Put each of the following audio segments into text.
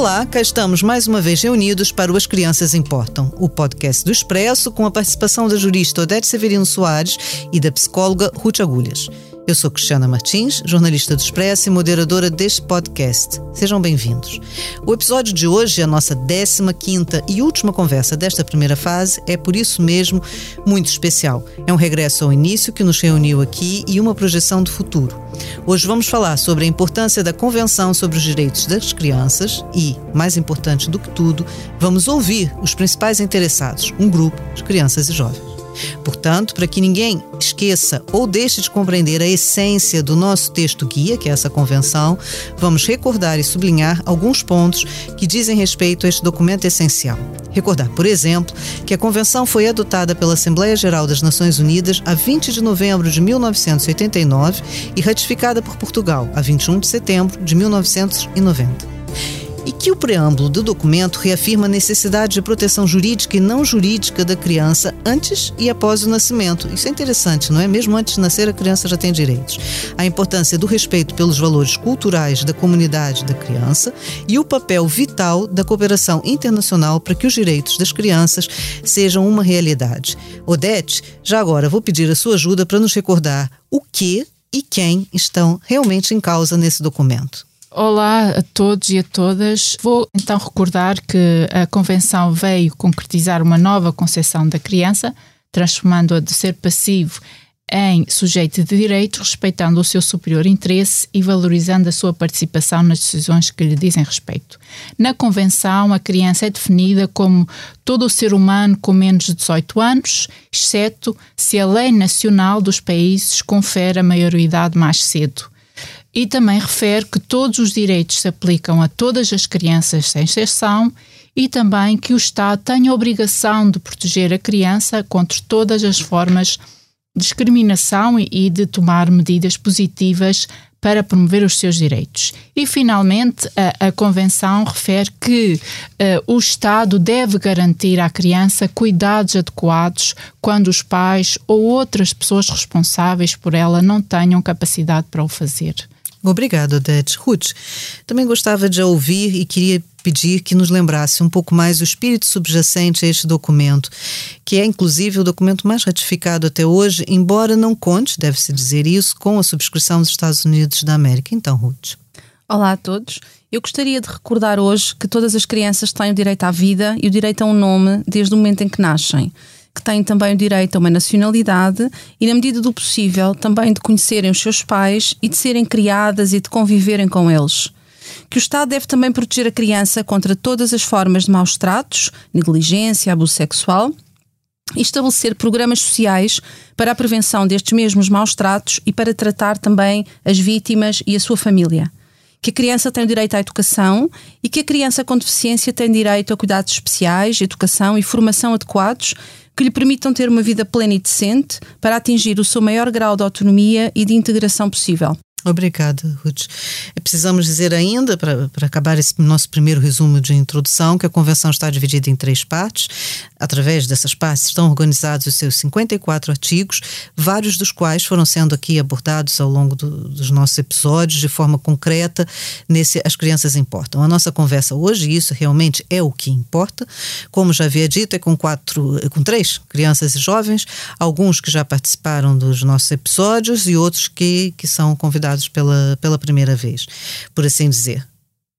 Olá, cá estamos mais uma vez reunidos para o As Crianças Importam, o podcast do Expresso com a participação da jurista Odete Severino Soares e da psicóloga Ruth Agulhas. Eu sou Cristiana Martins, jornalista do Expresso e moderadora deste podcast. Sejam bem-vindos. O episódio de hoje, a nossa 15ª e última conversa desta primeira fase, é por isso mesmo muito especial. É um regresso ao início que nos reuniu aqui e uma projeção do futuro. Hoje vamos falar sobre a importância da Convenção sobre os Direitos das Crianças e, mais importante do que tudo, vamos ouvir os principais interessados, um grupo de crianças e jovens. Portanto, para que ninguém esqueça ou deixe de compreender a essência do nosso texto guia, que é essa convenção, vamos recordar e sublinhar alguns pontos que dizem respeito a este documento essencial. Recordar, por exemplo, que a convenção foi adotada pela Assembleia Geral das Nações Unidas a 20 de novembro de 1989 e ratificada por Portugal a 21 de setembro de 1990 e que o preâmbulo do documento reafirma a necessidade de proteção jurídica e não jurídica da criança antes e após o nascimento. Isso é interessante, não é? Mesmo antes de nascer, a criança já tem direitos. A importância do respeito pelos valores culturais da comunidade da criança e o papel vital da cooperação internacional para que os direitos das crianças sejam uma realidade. Odete, já agora vou pedir a sua ajuda para nos recordar o que e quem estão realmente em causa nesse documento. Olá a todos e a todas. Vou então recordar que a Convenção veio concretizar uma nova concepção da criança, transformando-a de ser passivo em sujeito de direito, respeitando o seu superior interesse e valorizando a sua participação nas decisões que lhe dizem respeito. Na Convenção, a criança é definida como todo o ser humano com menos de 18 anos, exceto se a lei nacional dos países confere a maioridade mais cedo e também refere que todos os direitos se aplicam a todas as crianças sem exceção e também que o Estado tem a obrigação de proteger a criança contra todas as formas de discriminação e de tomar medidas positivas para promover os seus direitos. E, finalmente, a, a Convenção refere que uh, o Estado deve garantir à criança cuidados adequados quando os pais ou outras pessoas responsáveis por ela não tenham capacidade para o fazer. Obrigada, Odete. Ruth, também gostava de ouvir e queria pedir que nos lembrasse um pouco mais o espírito subjacente a este documento, que é inclusive o documento mais ratificado até hoje, embora não conte, deve-se dizer isso, com a subscrição dos Estados Unidos da América. Então, Ruth. Olá a todos. Eu gostaria de recordar hoje que todas as crianças têm o direito à vida e o direito a um nome desde o momento em que nascem que têm também o direito a uma nacionalidade e, na medida do possível, também de conhecerem os seus pais e de serem criadas e de conviverem com eles. Que o Estado deve também proteger a criança contra todas as formas de maus tratos, negligência, abuso sexual e estabelecer programas sociais para a prevenção destes mesmos maus tratos e para tratar também as vítimas e a sua família que a criança tem direito à educação e que a criança com deficiência tem direito a cuidados especiais, educação e formação adequados que lhe permitam ter uma vida plena e decente para atingir o seu maior grau de autonomia e de integração possível. Obrigada, Ruth. Precisamos dizer ainda, para, para acabar esse nosso primeiro resumo de introdução, que a Convenção está dividida em três partes. Através dessas partes estão organizados os seus 54 artigos, vários dos quais foram sendo aqui abordados ao longo do, dos nossos episódios de forma concreta nesse As Crianças Importam. A nossa conversa hoje, isso realmente é o que importa, como já havia dito, é com quatro, com três crianças e jovens, alguns que já participaram dos nossos episódios e outros que, que são convidados pela, pela primeira vez, por assim dizer.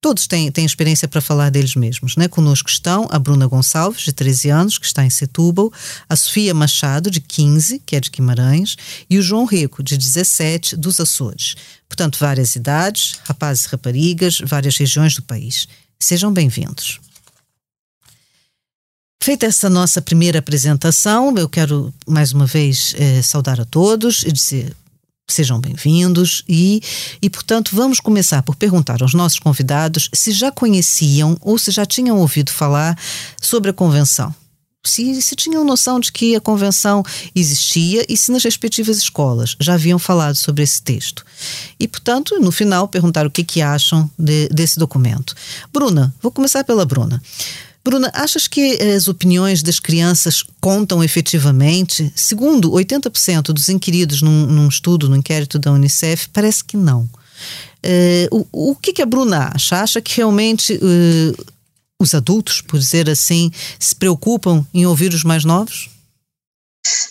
Todos têm, têm experiência para falar deles mesmos. Né? Conosco estão a Bruna Gonçalves, de 13 anos, que está em Setúbal, a Sofia Machado, de 15, que é de Guimarães, e o João Rico, de 17, dos Açores. Portanto, várias idades, rapazes e raparigas, várias regiões do país. Sejam bem-vindos. Feita essa nossa primeira apresentação, eu quero mais uma vez eh, saudar a todos e dizer Sejam bem-vindos e, e, portanto, vamos começar por perguntar aos nossos convidados se já conheciam ou se já tinham ouvido falar sobre a convenção. Se, se tinham noção de que a convenção existia e se nas respectivas escolas já haviam falado sobre esse texto. E, portanto, no final, perguntar o que, que acham de, desse documento. Bruna, vou começar pela Bruna. Bruna, achas que as opiniões das crianças contam efetivamente? Segundo 80% dos inquiridos num, num estudo, no inquérito da Unicef, parece que não. Uh, o, o que, que a Bruna acha? Acha que realmente uh, os adultos, por dizer assim, se preocupam em ouvir os mais novos?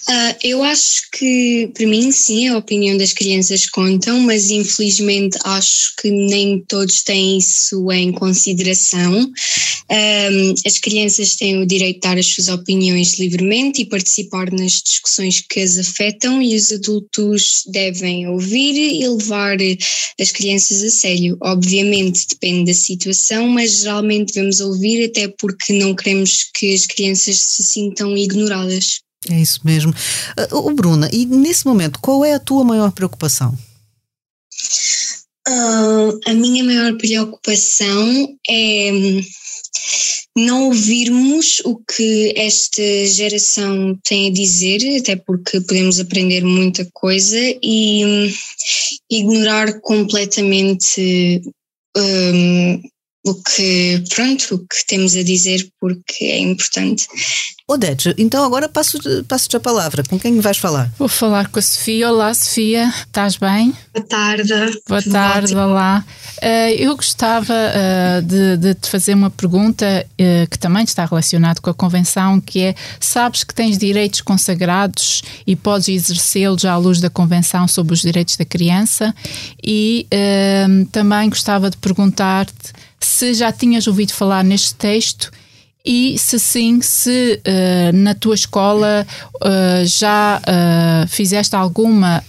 Uh, eu acho que, para mim, sim, a opinião das crianças contam, mas infelizmente acho que nem todos têm isso em consideração. Um, as crianças têm o direito de dar as suas opiniões livremente e participar nas discussões que as afetam, e os adultos devem ouvir e levar as crianças a sério. Obviamente depende da situação, mas geralmente devemos ouvir, até porque não queremos que as crianças se sintam ignoradas. É isso mesmo. Uh, Bruna, e nesse momento, qual é a tua maior preocupação? Uh, a minha maior preocupação é hum, não ouvirmos o que esta geração tem a dizer, até porque podemos aprender muita coisa, e um, ignorar completamente um, o que, pronto, o que temos a dizer porque é importante. Odete, então agora passo-te passo a palavra. Com quem vais falar? Vou falar com a Sofia. Olá, Sofia. Estás bem? Boa tarde. Boa tarde, olá. Uh, eu gostava uh, de, de, te fazer uma pergunta uh, que também está relacionada com a Convenção, que é, sabes que tens direitos consagrados e podes exercê-los à luz da Convenção sobre os Direitos da Criança e também gostava de perguntar-te se já tinhas ouvido falar neste texto e se sim, se uh, na tua escola uh, já uh, fizeste alguma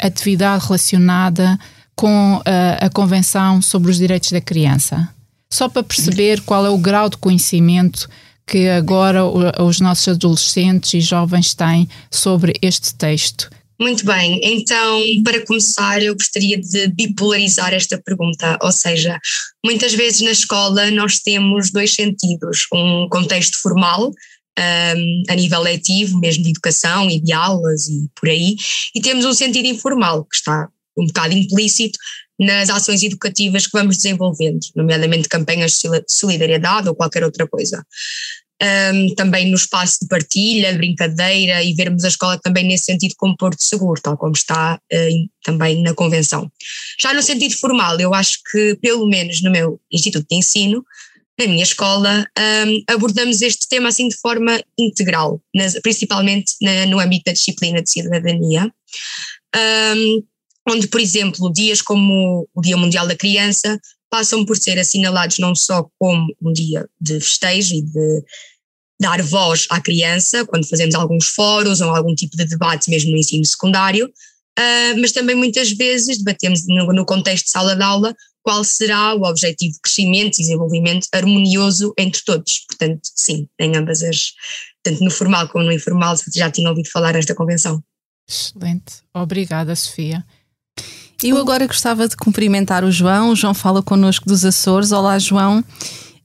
atividade relacionada com a Convenção sobre os Direitos da Criança. Só para perceber qual é o grau de conhecimento que agora os nossos adolescentes e jovens têm sobre este texto. Muito bem, então para começar eu gostaria de bipolarizar esta pergunta, ou seja, muitas vezes na escola nós temos dois sentidos, um contexto formal, um, a nível letivo, mesmo de educação e de aulas e por aí, e temos um sentido informal, que está um bocado implícito nas ações educativas que vamos desenvolvendo, nomeadamente campanhas de solidariedade ou qualquer outra coisa um, também no espaço de partilha, brincadeira e vermos a escola também nesse sentido como porto seguro, tal como está uh, também na convenção. Já no sentido formal, eu acho que pelo menos no meu instituto de ensino, na minha escola, um, abordamos este tema assim de forma integral, nas, principalmente na, no âmbito da disciplina de cidadania. Um, onde, por exemplo, dias como o Dia Mundial da Criança passam por ser assinalados não só como um dia de festejo e de dar voz à criança, quando fazemos alguns fóruns ou algum tipo de debate mesmo no ensino secundário, uh, mas também muitas vezes debatemos no, no contexto de sala de aula qual será o objetivo de crescimento e desenvolvimento harmonioso entre todos. Portanto, sim, em ambas as, tanto no formal como no informal, já tinham ouvido falar nesta convenção. Excelente. Obrigada, Sofia. Eu agora gostava de cumprimentar o João. O João fala connosco dos Açores. Olá, João.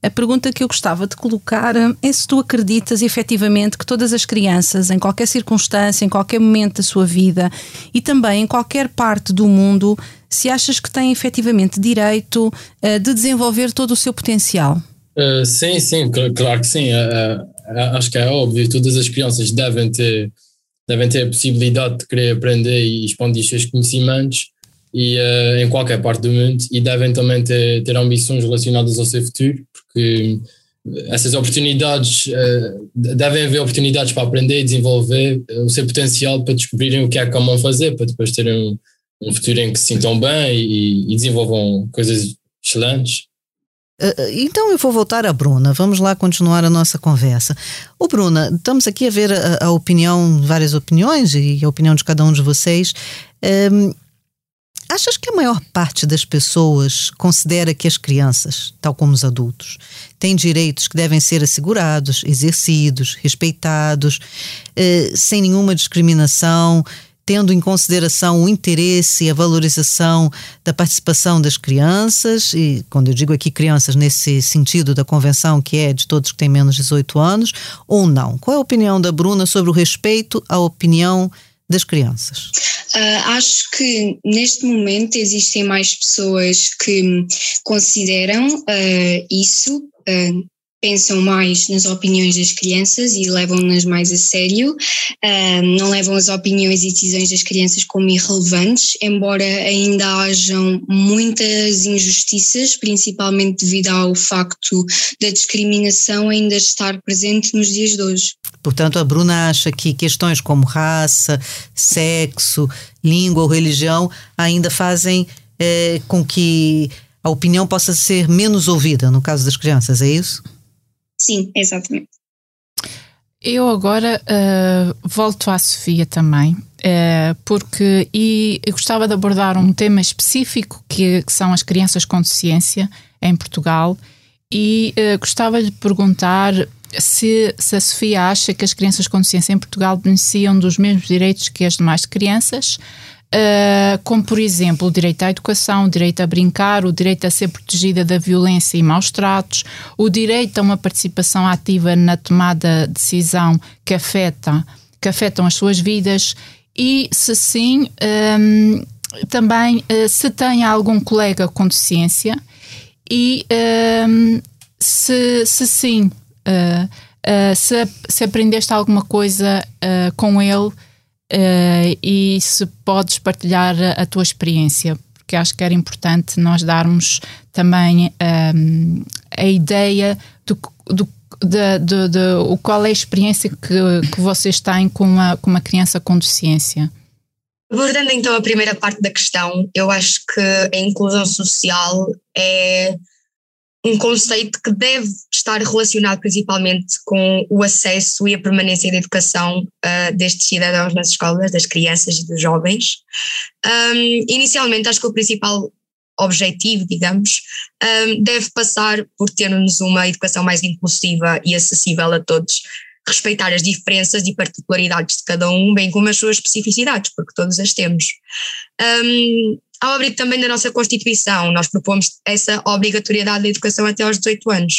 A pergunta que eu gostava de colocar é se tu acreditas efetivamente que todas as crianças, em qualquer circunstância, em qualquer momento da sua vida e também em qualquer parte do mundo, se achas que têm efetivamente direito uh, de desenvolver todo o seu potencial? Uh, sim, sim, claro que sim. Uh, acho que é óbvio, todas as crianças devem ter, devem ter a possibilidade de querer aprender e expandir os seus conhecimentos e uh, em qualquer parte do mundo e devem também ter, ter ambições relacionadas ao seu futuro, porque essas oportunidades uh, devem haver oportunidades para aprender e desenvolver o seu potencial para descobrirem o que é que amam fazer, para depois terem um, um futuro em que se sintam bem e, e desenvolvam coisas excelentes. Então eu vou voltar à Bruna, vamos lá continuar a nossa conversa. Ô Bruna, estamos aqui a ver a, a opinião, várias opiniões e a opinião de cada um de vocês. Um, Achas que a maior parte das pessoas considera que as crianças, tal como os adultos, têm direitos que devem ser assegurados, exercidos, respeitados, eh, sem nenhuma discriminação, tendo em consideração o interesse e a valorização da participação das crianças, e quando eu digo aqui crianças nesse sentido da convenção, que é de todos que têm menos de 18 anos, ou não? Qual é a opinião da Bruna sobre o respeito à opinião das crianças? Uh, acho que neste momento existem mais pessoas que consideram uh, isso. Uh, pensam mais nas opiniões das crianças e levam-nas mais a sério, não levam as opiniões e decisões das crianças como irrelevantes, embora ainda hajam muitas injustiças, principalmente devido ao facto da discriminação ainda estar presente nos dias de hoje. Portanto, a Bruna acha que questões como raça, sexo, língua ou religião ainda fazem é, com que a opinião possa ser menos ouvida no caso das crianças, é isso? Sim, exatamente. Eu agora uh, volto à Sofia também, uh, porque e gostava de abordar um tema específico que, que são as crianças com deficiência em Portugal e uh, gostava de perguntar se, se, a Sofia acha que as crianças com deficiência em Portugal beneficiam dos mesmos direitos que as demais crianças, Uh, como por exemplo o direito à educação, o direito a brincar, o direito a ser protegida da violência e maus tratos, o direito a uma participação ativa na tomada de decisão que, afeta, que afetam as suas vidas e, se sim, um, também uh, se tem algum colega com deficiência e um, se, se sim, uh, se, se aprendeste alguma coisa com ele uh, e se podes partilhar a, tua experiência, porque acho que era importante nós darmos também um, ehm, a ideia do, do de, de, de, de, qual é a experiência que, que vocês têm com uma, com uma criança com deficiência? Abordando então a primeira parte da questão, eu acho que a inclusão social é um conceito que deve estar relacionado principalmente com o acesso e a permanência da educação uh, destes cidadãos nas escolas, das crianças e dos jovens. Um, inicialmente, acho que o principal objetivo, digamos, um, deve passar por termos uma educação mais inclusiva e acessível a todos, respeitar as diferenças e particularidades de cada um, bem como as suas especificidades, porque todos as temos. Um, ao abrigo também da nossa Constituição, nós propomos essa obrigatoriedade da educação até aos 18 anos.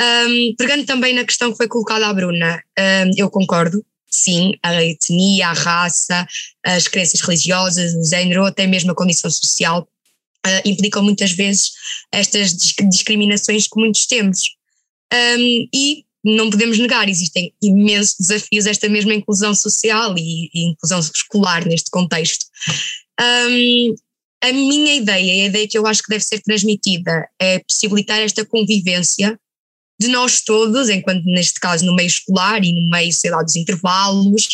Um, pegando também na questão que foi colocada à Bruna, um, eu concordo, sim, a etnia, a raça, as crenças religiosas, o género, ou até mesmo a condição social, uh, implicam muitas vezes estas discriminações que muitos temos. Um, e não podemos negar, existem imensos desafios esta mesma inclusão social e, e inclusão escolar neste contexto. Um, a minha ideia, a ideia que eu acho que deve ser transmitida, é possibilitar esta convivência de nós todos, enquanto neste caso no meio escolar e no meio, sei lá, dos intervalos,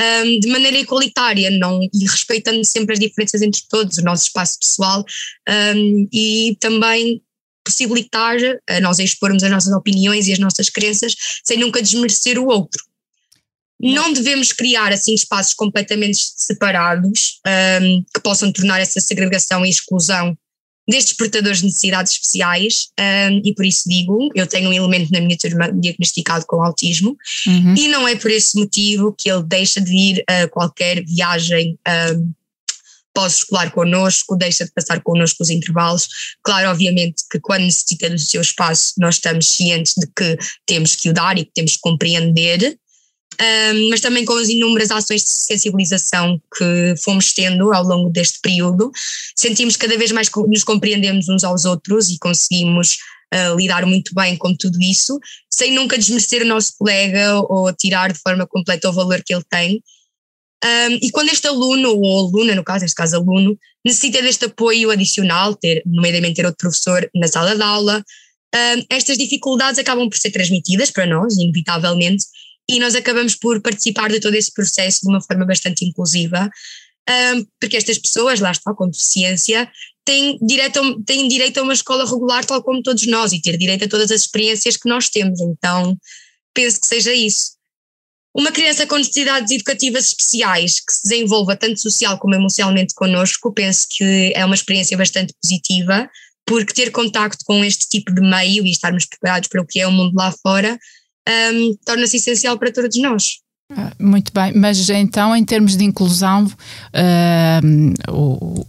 um, de maneira igualitária, não, e respeitando sempre as diferenças entre todos, o nosso espaço pessoal, um, e também possibilitar a nós expormos as nossas opiniões e as nossas crenças sem nunca desmerecer o outro. Não devemos criar assim espaços completamente separados um, que possam tornar essa segregação e exclusão destes portadores de necessidades especiais, um, e por isso digo, eu tenho um elemento na minha turma diagnosticado com autismo, uhum. e não é por esse motivo que ele deixa de ir a qualquer viagem um, pós-escolar connosco, deixa de passar connosco os intervalos. Claro, obviamente, que quando necessita do seu espaço, nós estamos cientes de que temos que o dar e que temos que compreender, um, mas também com as inúmeras ações de sensibilização que fomos tendo ao longo deste período, sentimos cada vez mais que nos compreendemos uns aos outros e conseguimos uh, lidar muito bem com tudo isso, sem nunca desmerecer o nosso colega ou tirar de forma completa o valor que ele tem. Um, e quando este aluno, ou aluna, no caso, neste caso aluno, necessita deste apoio adicional, ter, nomeadamente ter outro professor na sala de aula, um, estas dificuldades acabam por ser transmitidas para nós, inevitavelmente, e nós acabamos por participar de todo esse processo de uma forma bastante inclusiva, um, porque estas pessoas, lá está, com deficiência, têm direito, a, têm direito a uma escola regular, tal como todos nós, e ter direito a todas as experiências que nós temos. Então, penso que seja isso. Uma criança com necessidades educativas especiais que se desenvolva tanto social como emocionalmente connosco, penso que é uma experiência bastante positiva, porque ter contacto com este tipo de meio e estarmos preparados para o que é o mundo lá fora um, torna-se essencial para todos nós. Ah, muito bem, mas então em termos de inclusão, uh, o, uh,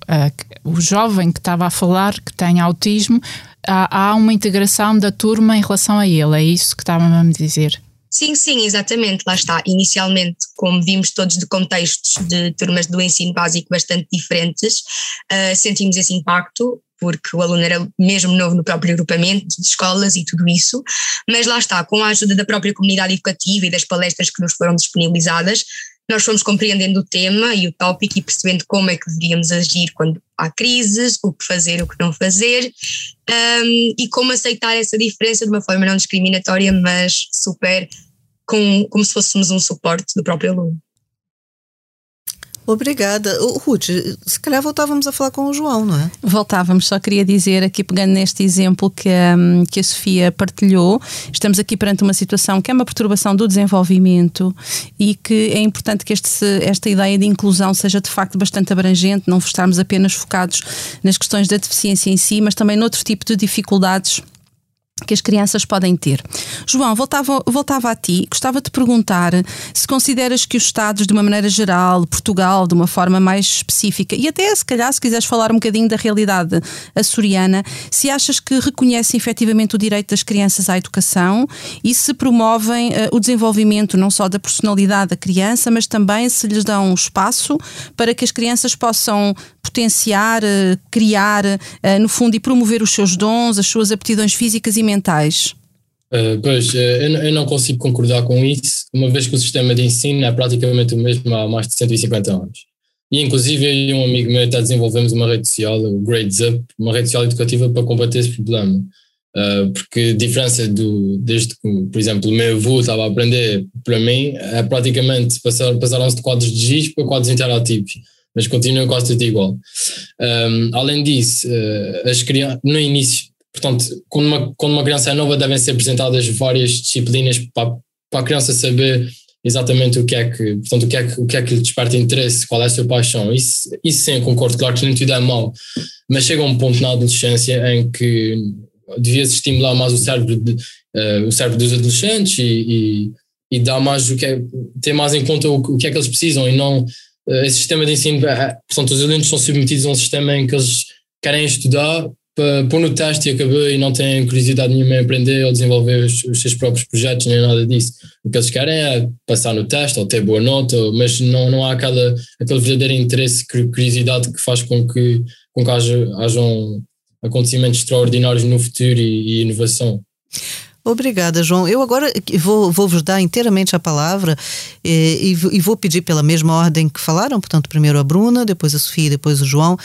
o jovem que estava a falar que tem autismo, há, há, uma integração da turma em relação a ele, é isso que estava a me dizer? Sim, sim, exatamente, lá está. Inicialmente, como vimos todos de contextos de turmas do ensino básico bastante diferentes, uh, sentimos esse impacto porque o aluno era mesmo novo no próprio agrupamento de escolas e tudo isso, mas lá está, com a ajuda da própria comunidade educativa e das palestras que nos foram disponibilizadas, nós fomos compreendendo o tema e o tópico e percebendo como é que deveríamos agir quando há crises, o que fazer, o que não fazer, um, e como aceitar essa diferença de uma forma não discriminatória, mas super com, como se fôssemos um suporte do próprio aluno. Obrigada. Ruth, se calhar voltávamos a falar com o João, não é? Voltávamos, só queria dizer aqui, pegando neste exemplo que, um, que a Sofia partilhou, estamos aqui perante uma situação que é uma perturbação do desenvolvimento e que é importante que este, esta ideia de inclusão seja de facto bastante abrangente, não estarmos apenas focados nas questões da deficiência em si, mas também noutro tipo de dificuldades que as crianças podem ter. João, voltava, voltava a ti, gostava de perguntar se consideras que os Estados, de uma maneira geral, Portugal, de uma forma mais específica, e até se calhar, se quiseres falar um bocadinho da realidade açoriana, se achas que reconhecem efetivamente o direito das crianças à educação e se promovem uh, o desenvolvimento não só da personalidade da criança, mas também se lhes dão espaço para que as crianças possam potenciar, uh, criar, uh, no fundo, e promover os seus dons, as suas aptidões físicas e mentais? Uh, pois, eu, não consigo concordar com isso, uma vez que o sistema de ensino é praticamente o mesmo há mais de 150 anos. E inclusive eu e um amigo meu até desenvolvemos uma rede social, o Grades Up, uma rede social educativa para combater esse problema. Uh, porque a diferença do, desde que, por exemplo, o meu avô estava a aprender para mim, é praticamente passar, passaram-se de quadros de giz para quadros interativos, mas continua quase tudo igual. Um, além disso, uh, as crianças, no início, Portanto, quando uma, quando uma criança é nova, devem ser apresentadas várias disciplinas para, para a criança saber exatamente o que é que, portanto, o que é que, o que, é que lhe desperta interesse, qual é a sua paixão. Isso, isso sim, concordo, claro que nem tudo é mau, mas chega um ponto na adolescência em que devia-se estimular mais o cérebro, de, uh, o cérebro dos adolescentes e, e, e, dar mais o que é, ter mais em conta o, o que é que eles precisam e não esse sistema de ensino, uh, portanto, os alunos são submetidos a um sistema em que eles querem estudar pôr no teste e acabou e não têm curiosidade nenhuma em aprender ou desenvolver os, os, seus próprios projetos nem nada disso. O que eles querem é passar no teste ou ter boa nota, mas não, não há aquela, aquele verdadeiro interesse, curiosidade que faz com que, com que haja, hajam acontecimentos extraordinários no futuro e, e inovação. Obrigada, João. Eu agora vou, vou vos dar inteiramente a palavra eh, e, e, vou pedir pela mesma ordem que falaram, portanto, primeiro a Bruna, depois a Sofia, depois o João,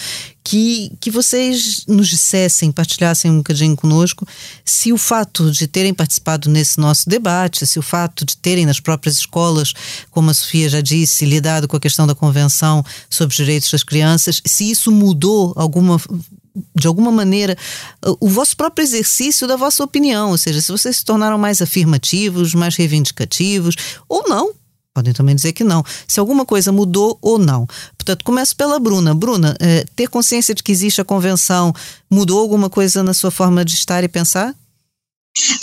que, que vocês nos dissessem, partilhassem um bocadinho conosco, se o fato de terem participado nesse nosso debate, se o fato de terem nas próprias escolas, como a Sofia já disse, lidado com a questão da Convenção sobre os Direitos das Crianças, se isso mudou alguma de alguma maneira, o vosso próprio exercício da vossa opinião, ou seja, se vocês se tornaram mais afirmativos, mais reivindicativos, ou não. Podem também dizer que não. Se alguma coisa mudou ou não. Portanto, começo pela Bruna. Bruna, eh, ter consciência de que existe a convenção mudou alguma coisa na sua forma de estar e pensar?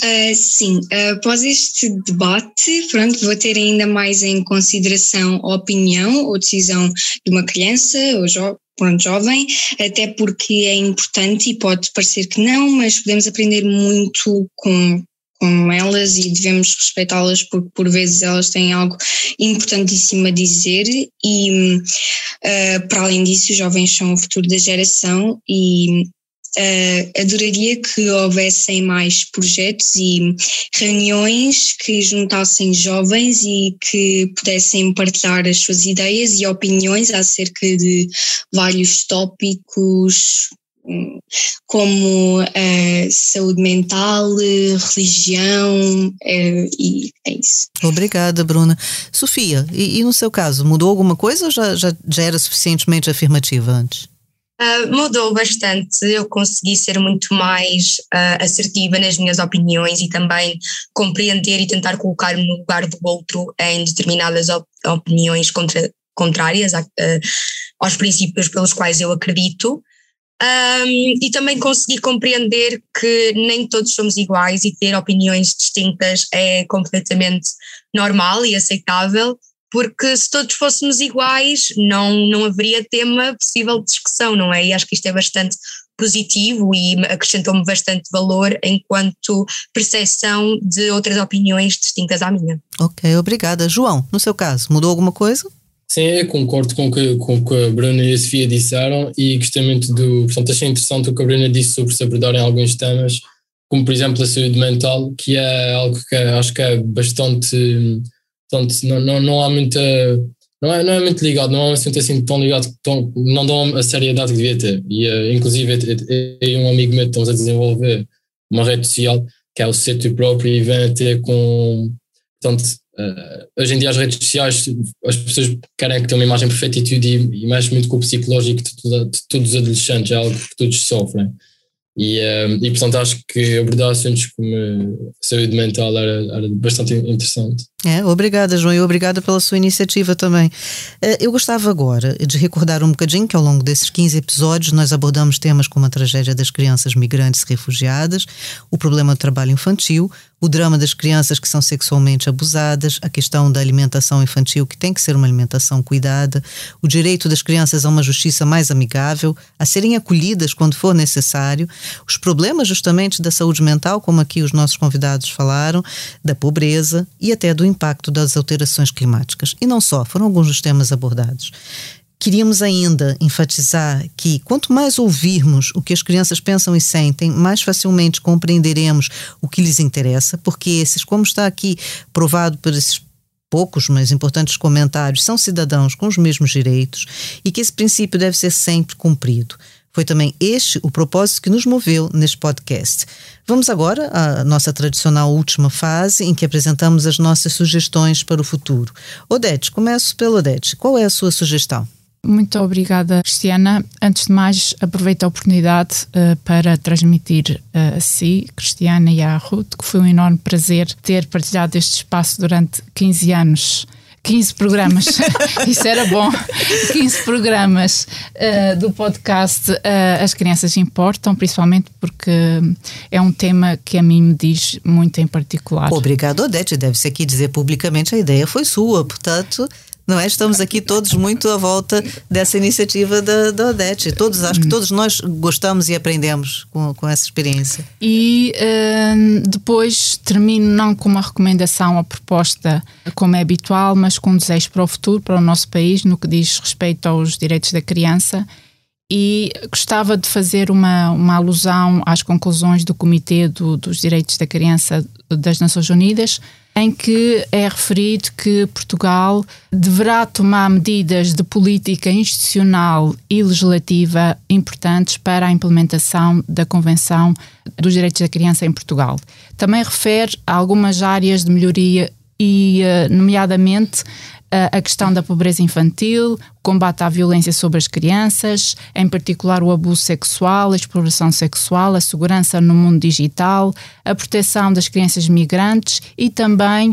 Uh, sim, uh, após este debate, pronto, vou ter ainda mais em consideração a opinião ou decisão de uma criança ou jo pronto, jovem, até porque é importante e pode parecer que não, mas podemos aprender muito com, com elas e devemos respeitá-las porque por vezes elas têm algo importantíssimo a dizer e uh, para além disso os jovens são o futuro da geração e Uh, adoraria que houvessem mais projetos e reuniões que juntassem jovens e que pudessem partilhar as suas ideias e opiniões acerca de vários tópicos hum, como uh, saúde mental, religião uh, e é isso. Obrigada, Bruna. Sofia, e, e, no seu caso, mudou alguma coisa ou já, já, já era suficientemente afirmativa antes? Uh, mudou bastante, eu consegui ser muito mais uh, assertiva nas minhas opiniões e também compreender e tentar colocar-me no lugar do outro em determinadas op opiniões contra, contrárias a, uh, aos princípios pelos quais eu acredito. Um, e também consegui compreender que nem todos somos iguais e ter opiniões distintas é completamente normal e aceitável porque se todos fôssemos iguais não, não haveria tema possível de discussão, não é? E acho que isto é bastante positivo e acrescentou-me bastante valor enquanto percepção de outras opiniões distintas à minha. Ok, obrigada. João, no seu caso, mudou alguma coisa? Sim, eu concordo com que, o que a Bruna e a Sofia disseram e gostei muito do. Portanto, achei interessante o que a Bruna disse sobre se abordarem alguns temas, como por exemplo a saúde mental, que é algo que acho que é bastante. Portanto, não, não, não há muita. Não é, não é muito ligado, não é um assunto assim tão ligado, tão, não dão a seriedade que devia ter. E, uh, inclusive, eu e um amigo meu estamos a desenvolver uma rede social que é o Seto Próprio e vem a ter com. Portanto, Uh, hoje em dia as redes sociais, as pessoas querem que tenham uma imagem perfeita e tudo, e, e mexe muito com o psicológico de, de, todos os adolescentes, é algo que todos sofrem. E, uh, e portanto acho que abordar assuntos como saúde mental era, era bastante interessante. É, obrigada, João, e obrigada pela sua iniciativa também. Eh, eu gostava agora de recordar um bocadinho que ao longo desses 15 episódios nós abordamos temas como a tragédia das crianças migrantes e refugiadas, o problema do trabalho infantil, o drama das crianças que são sexualmente abusadas, a questão da alimentação infantil, que tem que ser uma alimentação cuidada, o direito das crianças a uma justiça mais amigável, a serem acolhidas quando for necessário, os problemas justamente da saúde mental, como aqui os nossos convidados falaram, da pobreza e até do impacto das alterações climáticas. E não só, foram alguns dos temas abordados. Queríamos ainda enfatizar que quanto mais ouvirmos o que as crianças pensam e sentem, mais facilmente compreenderemos o que lhes interessa, porque esses, como está aqui provado por esses poucos, mas importantes comentários, são cidadãos com os mesmos direitos e que esse princípio deve ser sempre cumprido. Foi também este o propósito que nos moveu neste podcast. Vamos agora à nossa tradicional última fase, em que apresentamos as nossas sugestões para o futuro. Odete, começo pelo Odete. Qual é a sua sugestão? Muito obrigada, Cristiana. Antes de mais, aproveito a oportunidade uh, para transmitir uh, a si, Cristiana e à Ruth, que foi um enorme prazer ter partilhado este espaço durante 15 anos 15 programas, isso era bom, 15 programas uh, do podcast uh, As Crianças Importam, principalmente porque é um tema que a mim me diz muito em particular. Obrigado, Odete. Deve-se aqui dizer publicamente a ideia foi sua, portanto não é? Estamos aqui todos muito à volta dessa iniciativa da, da Odete. Todos, acho que hum. todos nós gostamos e aprendemos com, com essa experiência. E uh, depois termino não com uma recomendação ou proposta como é habitual, mas com um desejo para o futuro, para o nosso país, no que diz respeito aos direitos da criança e gostava de fazer uma, uma alusão às conclusões do Comitê do, dos Direitos da Criança das Nações Unidas, em que é referido que Portugal deverá tomar medidas de política institucional e legislativa importantes para a implementação da Convenção dos Direitos da Criança em Portugal. Também refere a algumas áreas de melhoria e, eh, nomeadamente, a questão da pobreza infantil, o combate à violência sobre as crianças, em particular o abuso sexual, a exploração sexual, a segurança no mundo digital, a proteção das crianças migrantes e também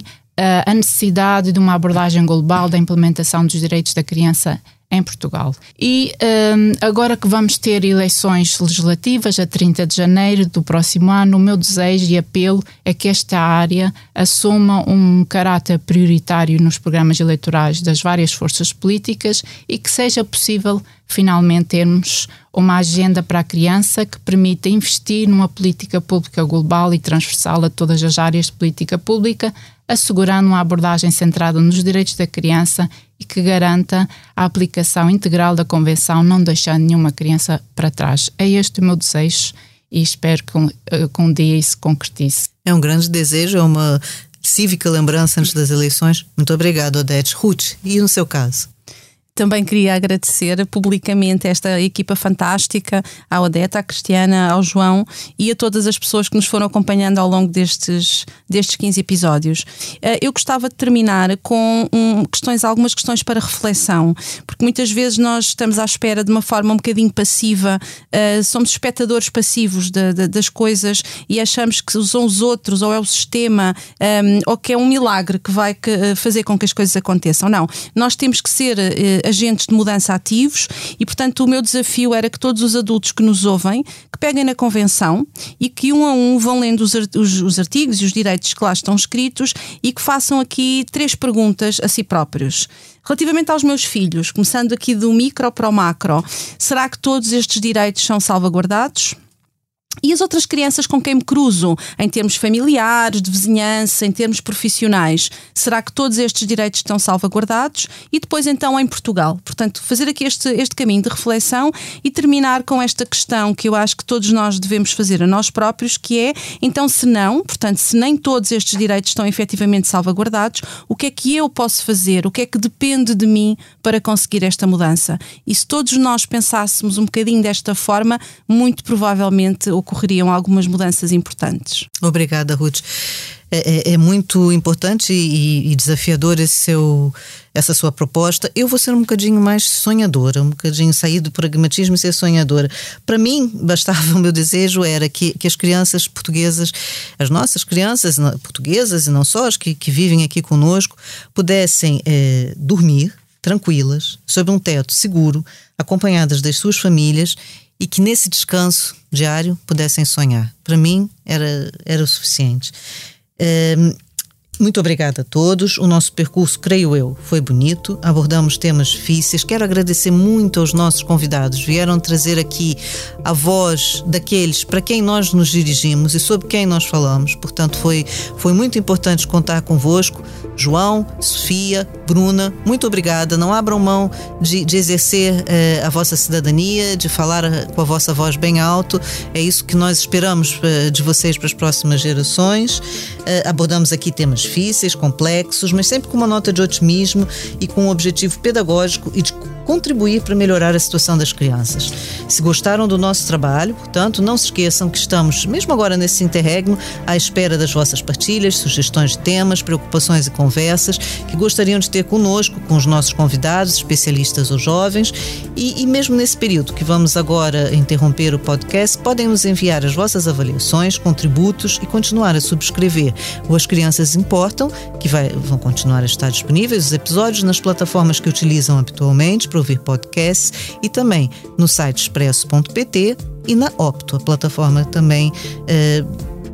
a necessidade de uma abordagem global da implementação dos direitos da criança em Portugal. E um, agora que vamos ter eleições legislativas a 30 de janeiro do próximo ano, o meu desejo e apelo é que esta área assuma um caráter prioritário nos programas eleitorais das várias forças políticas e que seja possível finalmente termos uma agenda para a criança que permita investir numa política pública global e transversal a todas as áreas de política pública, assegurando uma abordagem centrada nos direitos da criança e que garanta a aplicação integral da Convenção, não deixando nenhuma criança para trás. É este o meu desejo e espero que eh, que um dia isso concretize. É um grande desejo, é uma cívica lembrança antes das eleições. Muito obrigado, Odete. Ruth, e no seu caso? Também queria agradecer publicamente esta equipa fantástica, à Odeta, à Cristiana, ao João e a todas as pessoas que nos foram acompanhando ao longo destes, destes 15 episódios. Eh, eu gostava de terminar com um, questões, algumas questões para reflexão, porque muitas vezes nós estamos à espera de uma forma um bocadinho passiva, uh, somos espectadores passivos de, de, das coisas e achamos que são os outros ou é o sistema um, ehm, ou que é um milagre que vai que, fazer com que as coisas aconteçam. Não, nós temos que ser agentes de mudança ativos e, portanto, o meu desafio era que todos os adultos que nos ouvem, que peguem na convenção e que um a um vão lendo os, os, os artigos e os direitos que lá estão escritos e que façam aqui três perguntas a si próprios. Relativamente aos meus filhos, começando aqui do micro para o macro, será que todos estes direitos são salvaguardados? E as outras crianças com quem me cruzo, em termos familiares, de vizinhança, em termos profissionais, será que todos estes direitos estão salvaguardados? E depois, então, em Portugal. Portanto, fazer aqui este, este caminho de reflexão e terminar com esta questão que eu acho que todos nós devemos fazer a nós próprios, que é, então, se não, portanto, se nem todos estes direitos estão efetivamente salvaguardados, o que é que eu posso fazer? O que é que depende de mim para conseguir esta mudança? E se todos nós pensássemos um bocadinho desta forma, muito provavelmente ocorreriam algumas mudanças importantes. Obrigada, Ruth. É, é, é muito importante e, e, desafiador seu, essa sua proposta. Eu vou ser um bocadinho mais sonhadora, um bocadinho sair do pragmatismo e ser sonhadora. Para mim, bastava o meu desejo era que, que as crianças portuguesas, as nossas crianças portuguesas e não só as que, que vivem aqui conosco, pudessem é, dormir tranquilas, sob um teto seguro, acompanhadas das suas famílias e que nesse descanso diário pudessem sonhar. Para mim era, era o suficiente. Ehm, muito obrigada a todos. O nosso percurso, creio eu, foi bonito. Abordamos temas difíceis. Quero agradecer muito aos nossos convidados. Vieram trazer aqui a voz daqueles para quem nós nos dirigimos e sobre quem nós falamos. Portanto, foi, foi muito importante contar convosco. João, Sofia, Bruna, muito obrigada. Não abram mão de, de exercer eh, a vossa cidadania, de falar eh, com a vossa voz bem alto. É isso que nós esperamos eh, de vocês para as próximas gerações. abordamos aqui temas difíceis, complexos, mas sempre com uma nota de otimismo e com um objetivo pedagógico e de contribuir para melhorar a situação das crianças. Se gostaram do nosso trabalho, portanto, não se esqueçam que estamos, mesmo agora nesse interregno, à espera das vossas partilhas, sugestões de temas, preocupações e conversas que gostariam de ter conosco, com os nossos convidados, especialistas ou jovens. E, e mesmo nesse período que vamos agora interromper o podcast, podem nos enviar as vossas avaliações, contributos e continuar a subscrever o As Crianças Importam, que vai, vão continuar a estar disponíveis os episódios nas plataformas que utilizam habitualmente para ouvir podcasts e também no site expresso.pt e na Opto, a plataforma também eh,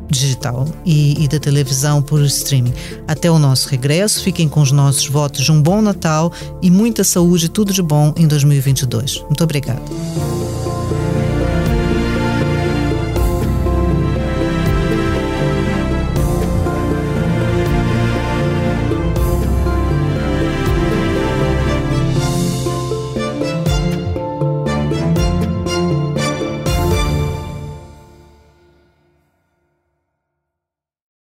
digital e, e, da televisão por streaming. Até o nosso regresso, fiquem com os nossos votos de um bom Natal e muita saúde, tudo de bom em 2022. Muito obrigada.